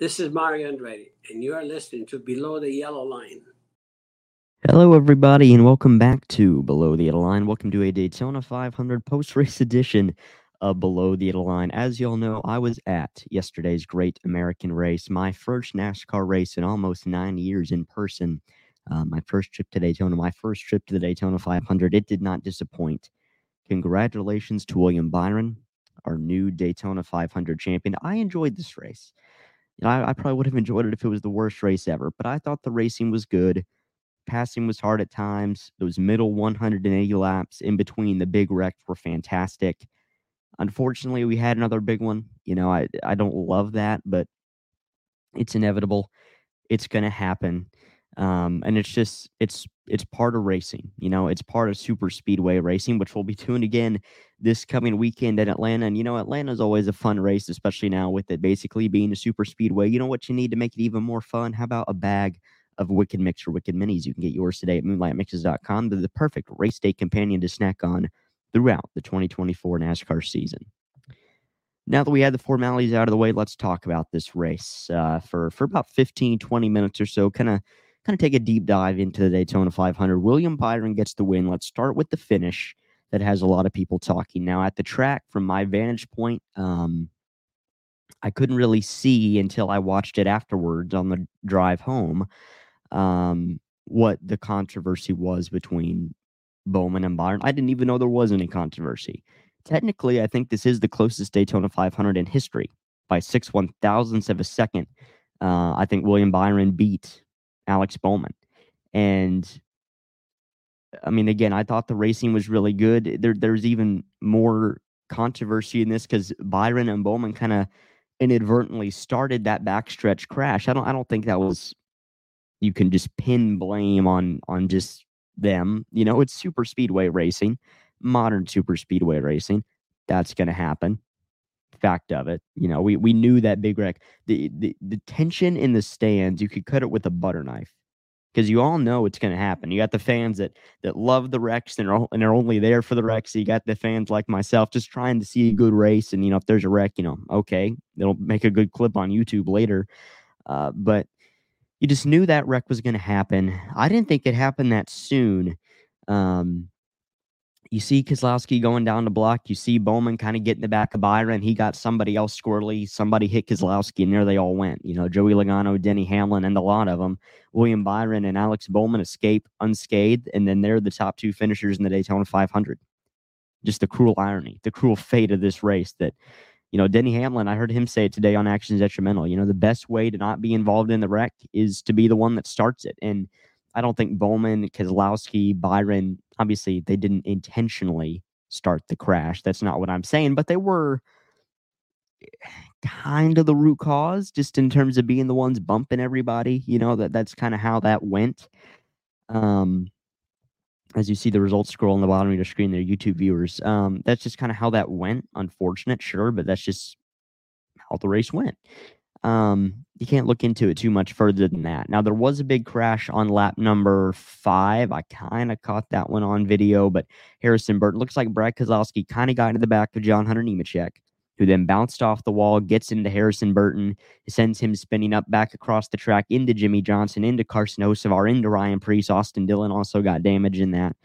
This is Mario Andretti, and you are listening to Below the Yellow Line. Hello, everybody, and welcome back to Below the Yellow Line. Welcome to a Daytona 500 post race edition of Below the Yellow Line. As y'all know, I was at yesterday's Great American Race, my first NASCAR race in almost nine years in person. Uh, my first trip to Daytona, my first trip to the Daytona 500. It did not disappoint. Congratulations to William Byron, our new Daytona 500 champion. I enjoyed this race. You know, I, I probably would have enjoyed it if it was the worst race ever, but I thought the racing was good. Passing was hard at times. Those middle 180 laps in between the big wrecks were fantastic. Unfortunately, we had another big one. You know, I I don't love that, but it's inevitable. It's going to happen. Um, and it's just it's it's part of racing. You know, it's part of super speedway racing, which we'll be doing again this coming weekend in Atlanta. And you know, Atlanta is always a fun race, especially now with it basically being a super speedway. You know what you need to make it even more fun? How about a bag of Wicked Mix or Wicked Minis? You can get yours today at moonlightmixes.com. They're the perfect race day companion to snack on throughout the 2024 NASCAR season. Now that we had the formalities out of the way, let's talk about this race uh, for for about 15, 20 minutes or so. Kind of kind of take a deep dive into the Daytona 500. William Byron gets the win. Let's start with the finish that has a lot of people talking. Now, at the track, from my vantage point, um, I couldn't really see until I watched it afterwards on the drive home um, what the controversy was between Bowman and Byron. I didn't even know there was any controversy. Technically, I think this is the closest Daytona 500 in history by six one thousandths of a second. Uh, I think William Byron beat Alex Bowman. And I mean, again, I thought the racing was really good. There, there's even more controversy in this because Byron and Bowman kind of inadvertently started that backstretch crash. I don't, I don't think that was. You can just pin blame on on just them. You know, it's super speedway racing, modern super speedway racing. That's going to happen fact of it. You know, we we knew that big wreck. The the, the tension in the stands, you could cut it with a butter knife. Because you all know it's going to happen. You got the fans that that love the wrecks and are and are only there for the wrecks. You got the fans like myself just trying to see a good race. And you know, if there's a wreck, you know, okay, they'll make a good clip on YouTube later. Uh, but you just knew that wreck was going to happen. I didn't think it happened that soon. Um, you see Keselowski going down the block. You see Bowman kind of getting in the back of Byron. He got somebody else squirrely. Somebody hit Keselowski, and there they all went. You know, Joey Logano, Denny Hamlin, and a lot of them. William Byron and Alex Bowman escape unscathed, and then they're the top two finishers in the Daytona 500. Just the cruel irony, the cruel fate of this race that, you know, Denny Hamlin, I heard him say it today on Actions Detrimental. You know, the best way to not be involved in the wreck is to be the one that starts it. And I don't think Bowman, Keselowski, Byron, obviously they didn't intentionally start the crash. That's not what I'm saying, but they were kind of the root cause just in terms of being the ones bumping everybody, you know, that that's kind of how that went. Um as you see the results scroll on the bottom of your screen there, YouTube viewers. Um, that's just kind of how that went. Unfortunate, sure, but that's just how the race went. Um, you can't look into it too much further than that. Now, there was a big crash on lap number five. I kind of caught that one on video, but Harrison Burton looks like Brad Keselowski kind of got into the back of John Hunter Nemechek, who then bounced off the wall, gets into Harrison Burton, sends him spinning up back across the track into Jimmie Johnson, into Carson Hocevar, into Ryan Preece. Austin Dillon also got damage in that.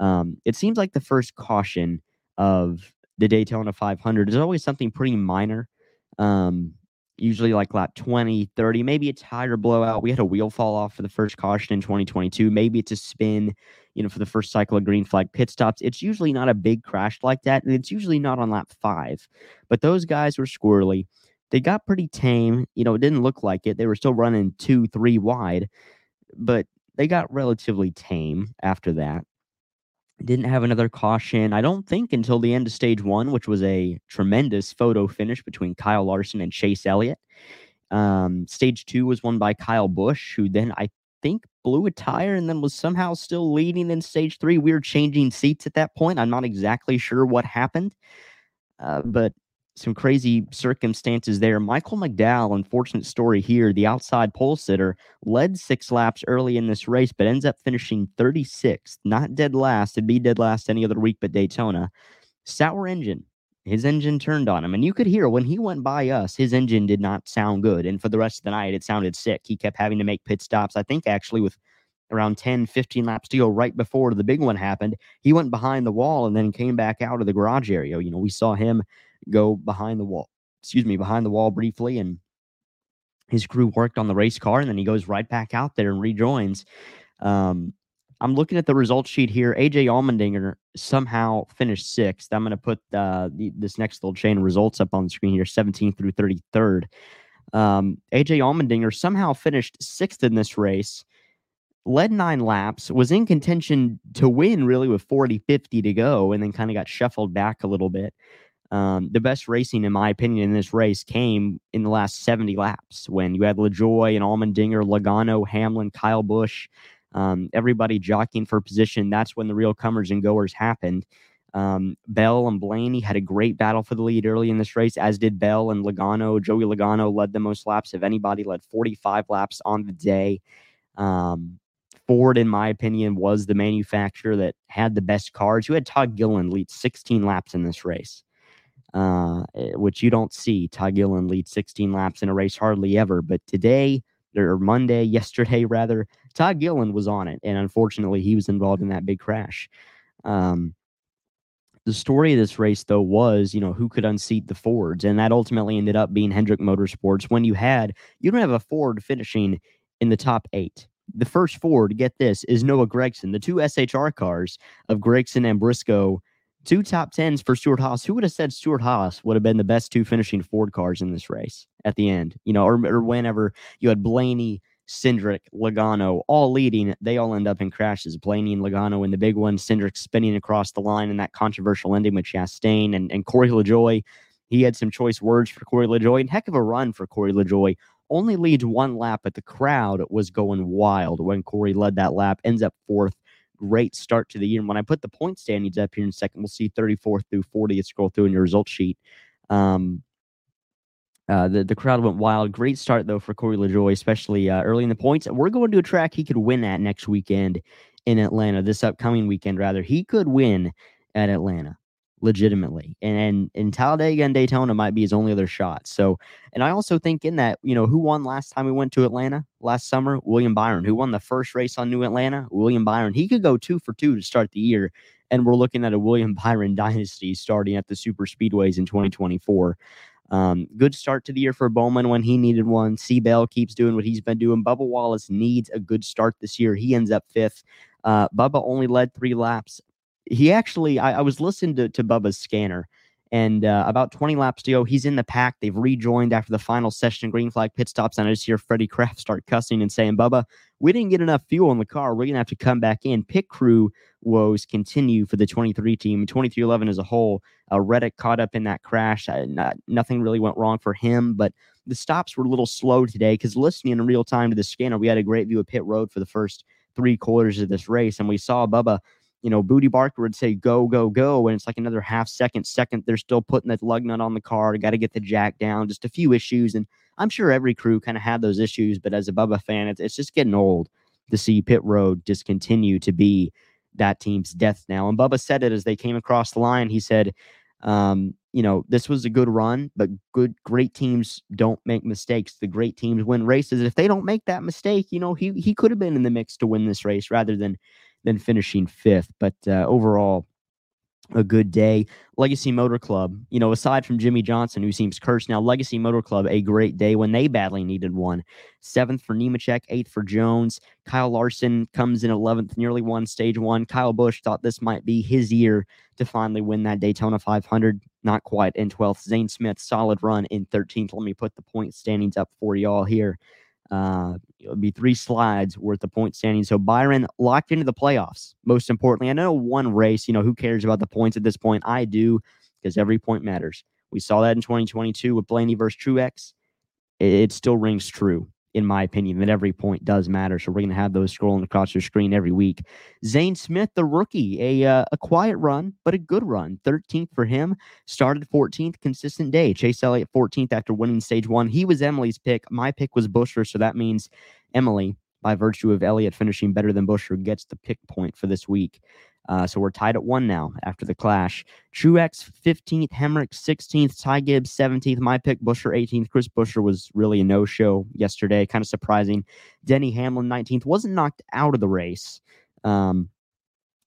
Um, it seems like the first caution of the Daytona 500 is always something pretty minor. Um, usually like lap 20, 30, maybe a tire blowout. We had a wheel fall off for the first caution in 2022. Maybe it's a spin, you know, for the first cycle of green flag pit stops. It's usually not a big crash like that. And it's usually not on lap five. But those guys were squirrely. They got pretty tame. You know, it didn't look like it. They were still running two, three wide, but they got relatively tame after that didn't have another caution, I don't think, until the end of stage one, which was a tremendous photo finish between Kyle Larson and Chase Elliott. Um, stage two was won by Kyle Busch, who then I think blew a tire and then was somehow still leading in stage three. We were changing seats at that point. I'm not exactly sure what happened, uh, but some crazy circumstances there. Michael McDowell, unfortunate story here. The outside pole sitter led six laps early in this race, but ends up finishing 36th. Not dead last. It'd be dead last any other week but Daytona. Sour engine his engine turned on him. And you could hear when he went by us, his engine did not sound good. And for the rest of the night, it sounded sick. He kept having to make pit stops. I think actually with around 10, 15 laps to go right before the big one happened, he went behind the wall and then came back out of the garage area. You know, we saw him go behind the wall, excuse me, behind the wall briefly. And his crew worked on the race car and then he goes right back out there and rejoins. Um, I'm looking at the results sheet here. AJ Allmendinger somehow finished sixth. I'm going to put uh, the, this next little chain of results up on the screen here 17th through 33rd. Um, AJ Allmendinger somehow finished sixth in this race, led nine laps, was in contention to win really with 40 50 to go, and then kind of got shuffled back a little bit. Um, the best racing, in my opinion, in this race came in the last 70 laps when you had LaJoie and Allmendinger, Logano, Hamlin, Kyle Busch um, everybody jockeying for position. That's when the real comers and goers happened. Um, Bell and Blaney had a great battle for the lead early in this race, as did Bell and Logano. Joey Logano led the most laps of anybody, led 45 laps on the day. Um, Ford, in my opinion, was the manufacturer that had the best cars. You had Todd Gilliland lead 16 laps in this race, uh, eh, which you don't see. Todd Gilliland lead 16 laps in a race hardly ever. But today, or Monday, yesterday rather, Todd Gilliland was on it, and unfortunately, he was involved in that big crash. Um, the story of this race, though, was you know who could unseat the Fords, and that ultimately ended up being Hendrick Motorsports. When you had you don't have a Ford finishing in the top eight. The first Ford, get this, is Noah Gragson. The two SHR cars of Gragson and Briscoe two top tens for Stewart Haas. Who would have said Stewart Haas would have been the best two finishing Ford cars in this race at the end? You know, or, or whenever you had Blaney, Cindric, Logano all leading, they all end up in crashes. Blaney and Logano in the big one, Cindric spinning across the line in that controversial ending with Chastain and, and Corey LaJoie. He had some choice words for Corey LaJoie and heck of a run for Corey LaJoie. Only leads one lap, but the crowd was going wild when Corey led that lap, ends up fourth great start to the year. And when I put the point standings up here in a second, we'll see 34 through 40. Scroll through in your result sheet. Um, uh, the, the crowd went wild. Great start, though, for Corey LaJoie, especially uh, early in the points. We're going to a track he could win at next weekend in Atlanta, this upcoming weekend, rather. He could win at Atlanta legitimately. And and Talladega and Daytona might be his only other shot. So, and I also think in that, you know, who won last time we went to Atlanta last summer? William Byron. Who won the first race on New Atlanta? William Byron. He could go two for two to start the year. And we're looking at a William Byron dynasty starting at the super speedways in 2024. Um, good start to the year for Bowman when he needed one. C. Bell keeps doing what he's been doing. Bubba Wallace needs a good start this year. He ends up fifth. Uh, Bubba only led three laps he actually, I, I was listening to, to Bubba's scanner, and uh, about 20 laps to go, he's in the pack. They've rejoined after the final session green flag pit stops. And I just hear Freddie Kraft start cussing and saying, Bubba, we didn't get enough fuel in the car. We're to have to come back in. Pit crew woes continue for the 23 team. 23XI as a whole, uh, Reddick caught up in that crash. Uh, not, nothing really went wrong for him, but the stops were a little slow today because listening in real time to the scanner, we had a great view of pit road for the first three quarters of this race. And we saw Bubba you know, Bootie Barker would say go, go, go. And it's like another half second, second. They're still putting that lug nut on the car. Got to get the jack down. Just a few issues. And I'm sure every crew kind of had those issues. But as a Bubba fan, it's, it's just getting old to see Pit Road just continue to be that team's death now. And Bubba said it as they came across the line. He said, um, you know, this was a good run, but good, great teams don't make mistakes. The great teams win races. If they don't make that mistake, you know, he he could have been in the mix to win this race rather than than finishing fifth. But uh, overall, a good day. Legacy Motor Club, you know, aside from Jimmie Johnson, who seems cursed now, Legacy Motor Club, a great day when they badly needed one. Seventh for Nemechek, eighth for Jones. Kyle Larson comes in 11th, nearly won stage one. Kyle Busch thought this might be his year to finally win that Daytona 500. Not quite in 12th. Zane Smith, solid run in 13th. Let me put the point standings up for y'all here. Uh, it'll be three slides worth of point standing. So Byron locked into the playoffs. Most importantly, I know one race. You know who cares about the points at this point? I do because every point matters. We saw that in 2022 with Blaney versus Truex. It, it still rings true in my opinion, that every point does matter. So we're going to have those scrolling across your screen every week. Zane Smith, the rookie, a uh, a quiet run, but a good run. 13th for him. Started 14th, consistent day. Chase Elliott 14th after winning stage one. He was Emily's pick. My pick was Buescher, so that means Emily, by virtue of Elliott finishing better than Buescher, gets the pick point for this week. Uh, so we're tied at one now after the clash. Truex 15th, Hemric 16th, Ty Gibbs 17th, my pick, Buescher 18th. Chris Buescher was really a no show yesterday, kind of surprising. Denny Hamlin 19th, wasn't knocked out of the race um,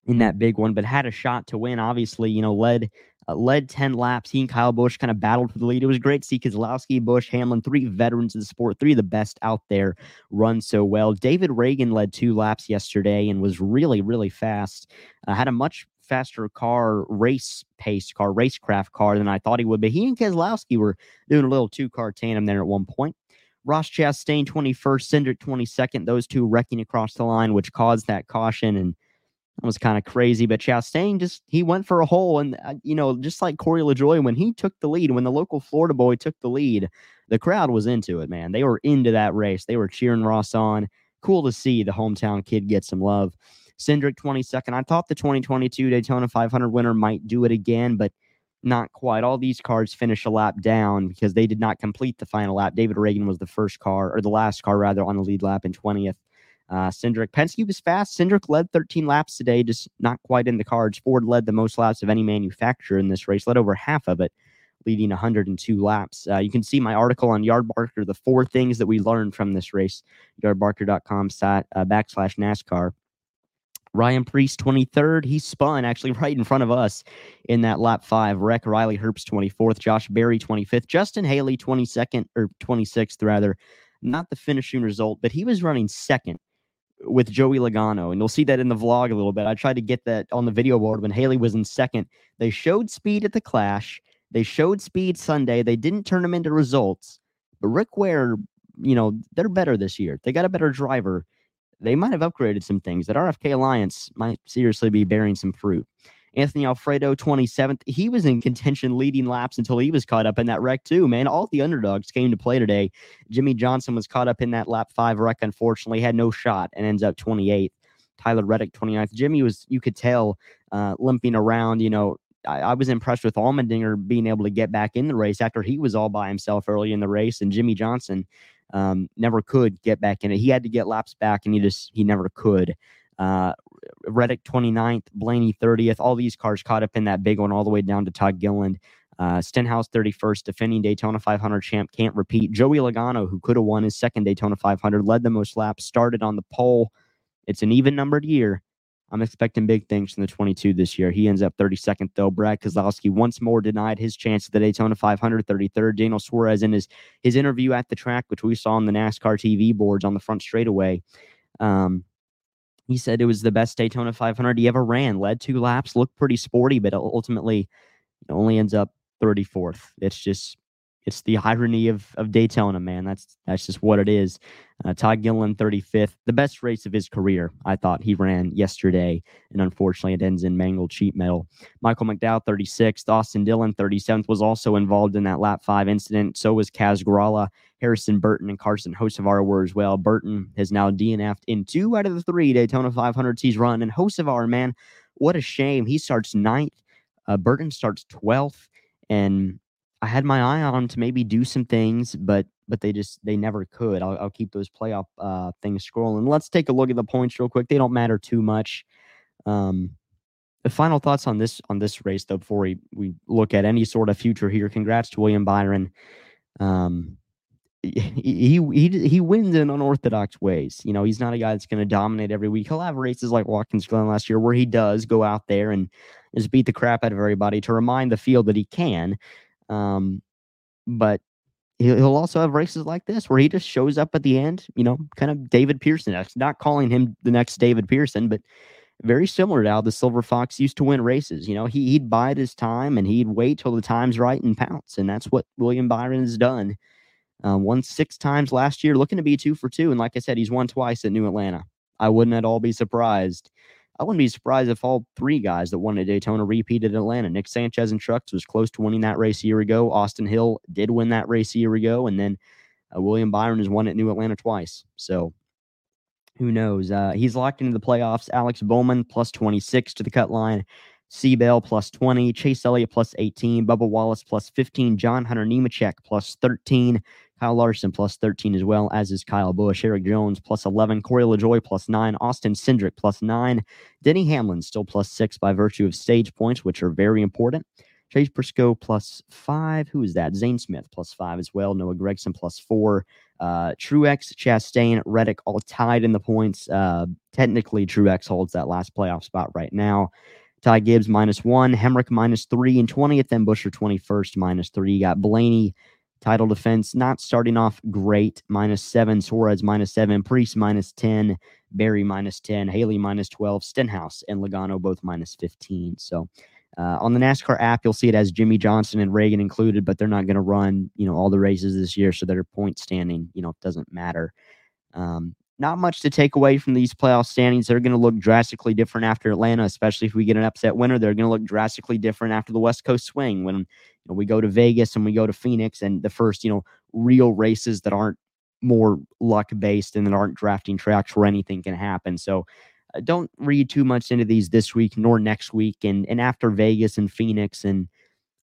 in that big one, but had a shot to win. Obviously, you know, led uh, led 10 laps. He and Kyle Busch kind of battled for the lead. It was great to see Keselowski, Busch, Hamlin, three veterans of the sport, three of the best out there, run so well. David Ragan led two laps yesterday and was really, really fast. Uh, had a much faster car, race pace car, racecraft car than I thought he would. But he and Keselowski were doing a little two car tandem there at one point. Ross Chastain 21st, Cindric 22nd, those two wrecking across the line, which caused that caution. And was kind of crazy. But Chastain just he went for a hole, and uh, you know, just like Corey LaJoie, when he took the lead, when the local Florida boy took the lead, the crowd was into it. Man, they were into that race. They were cheering Ross on. Cool to see the hometown kid get some love. Cindric 22nd. I thought the 2022 Daytona 500 winner might do it again, but not quite. All these cars finished a lap down because they did not complete the final lap. David Ragan was the first car, or the last car rather, on the lead lap in 20th. Uh, Cindric Penske was fast. Cindric led 13 laps today, just not quite in the cards. Ford led the most laps of any manufacturer in this race, led over half of it, leading 102 laps. Uh, you can see my article on Yardbarker, the four things that we learned from this race, yardbarker.com site, uh, backslash NASCAR. Ryan Preece, 23rd. He spun actually right in front of us in that lap five. Wreck Riley Herbst, 24th. Josh Berry, 25th. Justin Haley, 22nd or 26th, rather. Not the finishing result, but he was running second with Joey Logano. And you'll see that in the vlog a little bit. I tried to get that on the video board when Haley was in second. They showed speed at the Clash. They showed speed Sunday. They didn't turn them into results. But Rick Ware, you know, they're better this year. They got a better driver. They might have upgraded some things. That RFK Alliance might seriously be bearing some fruit. Anthony Alfredo, 27th. He was in contention leading laps until he was caught up in that wreck, too, man. All the underdogs came to play today. Jimmie Johnson was caught up in that lap five wreck, unfortunately, had no shot and ends up 28th. Tyler Reddick, 29th. Jimmie was, you could tell, uh, limping around. You know, I, I, was impressed with Allmendinger being able to get back in the race after he was all by himself early in the race, and Jimmie Johnson um, never could get back in it. He had to get laps back, and he just he never could. Uh, Reddick 29th, Blaney 30th. All these cars caught up in that big one all the way down to Todd Gilliland. Uh, Stenhouse 31st, defending Daytona 500 champ, can't repeat. Joey Logano, who could have won his second Daytona 500, led the most laps, started on the pole. It's an even numbered year. I'm expecting big things from the 22 this year. He ends up 32nd, though. Brad Keselowski once more denied his chance at the Daytona 500, 33rd. Daniel Suarez in his, his interview at the track, which we saw on the NASCAR TV boards on the front straightaway. Um, he said it was the best Daytona 500 he ever ran. Led two laps, looked pretty sporty, but ultimately only ends up 34th. It's just it's the irony of of Daytona, man. That's that's just what it is. Uh, Todd Gilliland, 35th, the best race of his career. I thought he ran yesterday, and unfortunately, it ends in mangled sheet metal. Michael McDowell, 36th. Austin Dillon, 37th, was also involved in that lap five incident. So was Kaz Grala. Harrison Burton and Carson Hocevar were as well. Burton has now DNF'd in two out of the three Daytona 500s he's run. And Hocevar, man, what a shame. He starts ninth. Uh, Burton starts 12th. And I had my eye on him to maybe do some things, but but they just they never could. I'll, I'll keep those playoff uh, things scrolling. Let's take a look at the points real quick. They don't matter too much. Um, the final thoughts on this on this race though before we we look at any sort of future here. Congrats to William Byron. Um, he he he wins in unorthodox ways. You know, he's not a guy that's going to dominate every week. He'll have races like Watkins Glen last year where he does go out there and just beat the crap out of everybody to remind the field that he can. Um, but he'll also have races like this where he just shows up at the end. You know, kind of David Pearson. Not calling him the next David Pearson, but very similar to how the Silver Fox used to win races. You know, he, he'd bide his time and he'd wait till the time's right and pounce. And that's what William Byron has done uh, won six times last year, looking to be two for two. And like I said, he's won twice at New Atlanta. I wouldn't at all be surprised. I wouldn't be surprised if all three guys that won at Daytona repeated Atlanta. Nick Sanchez and trucks was close to winning that race a year ago. Austin Hill did win that race a year ago. And then uh, William Byron has won at New Atlanta twice. So who knows? Uh, he's locked into the playoffs. Alex Bowman plus 26 to the cut line. C. Bell plus 20, Chase Elliott plus 18, Bubba Wallace plus 15, John Hunter Nemechek plus 13, Kyle Larson plus 13 as well, as is Kyle Busch. Erik Jones plus 11. Corey LaJoie plus 9. Austin Cindric plus 9. Denny Hamlin still plus 6 by virtue of stage points, which are very important. Chase Briscoe plus 5. Who is that? Zane Smith plus 5 as well. Noah Gragson plus 4. Uh, Truex, Chastain, Reddick all tied in the points. Uh, technically, Truex holds that last playoff spot right now. Ty Gibbs minus one, Hemric minus three, and 20th, then Buescher 21st minus three. You got Blaney title defense not starting off great, minus seven, Suarez minus seven, Preece minus 10, Berry minus 10, Haley minus 12, Stenhouse and Logano both minus 15. So uh, on the NASCAR app, you'll see it as Jimmie Johnson and Ragan included, but they're not going to run, you know, all the races this year, so their point standing, you know, doesn't matter. Um, not much to take away from these playoff standings. They're going to look drastically different after Atlanta, especially if we get an upset winner. They're going to look drastically different after the West Coast swing when know, we go to Vegas and we go to Phoenix and the first, you know, real races that aren't more luck based and that aren't drafting tracks where anything can happen. So uh, don't read too much into these this week nor next week. And and after Vegas and Phoenix and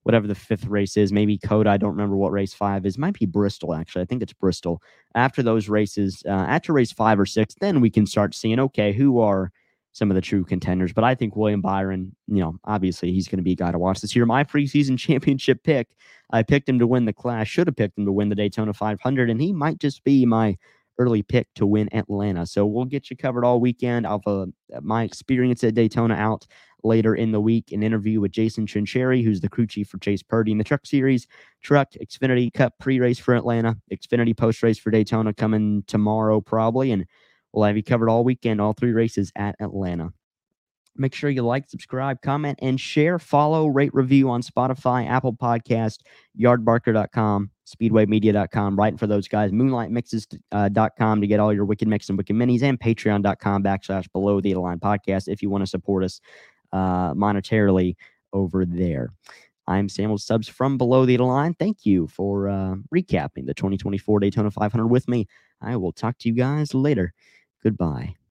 whatever the fifth race is, maybe COTA. I don't remember what race five is. Might be Bristol, actually. I think it's Bristol. After those races, uh, after race five or six, then we can start seeing, okay, who are some of the true contenders. But I think William Byron, you know, obviously he's going to be a guy to watch this year. My preseason championship pick, I picked him to win the Clash, should have picked him to win the Daytona 500, and he might just be my early pick to win Atlanta. So we'll get you covered all weekend. I'll uh, my experience at Daytona out later in the week, an interview with Jason Chincheri, who's the crew chief for Chase Purdy in the Truck Series, Truck Xfinity Cup pre-race for Atlanta, Xfinity post-race for Daytona coming tomorrow probably, and we'll have you covered all weekend, all three races at Atlanta. Make sure you like, subscribe, comment, and share. Follow, rate, review on Spotify, Apple Podcast, yardbarker.com, speedwaymedia.com, writing for those guys, moonlightmixes.com uh, to get all your Wicked Mix and Wicked Minis, and patreon.com backslash below the line podcast if you want to support us uh, monetarily over there. I'm Samuel Stubbs from Below the Line. Thank you for uh, recapping the 2024 Daytona 500 with me. I will talk to you guys later. Goodbye.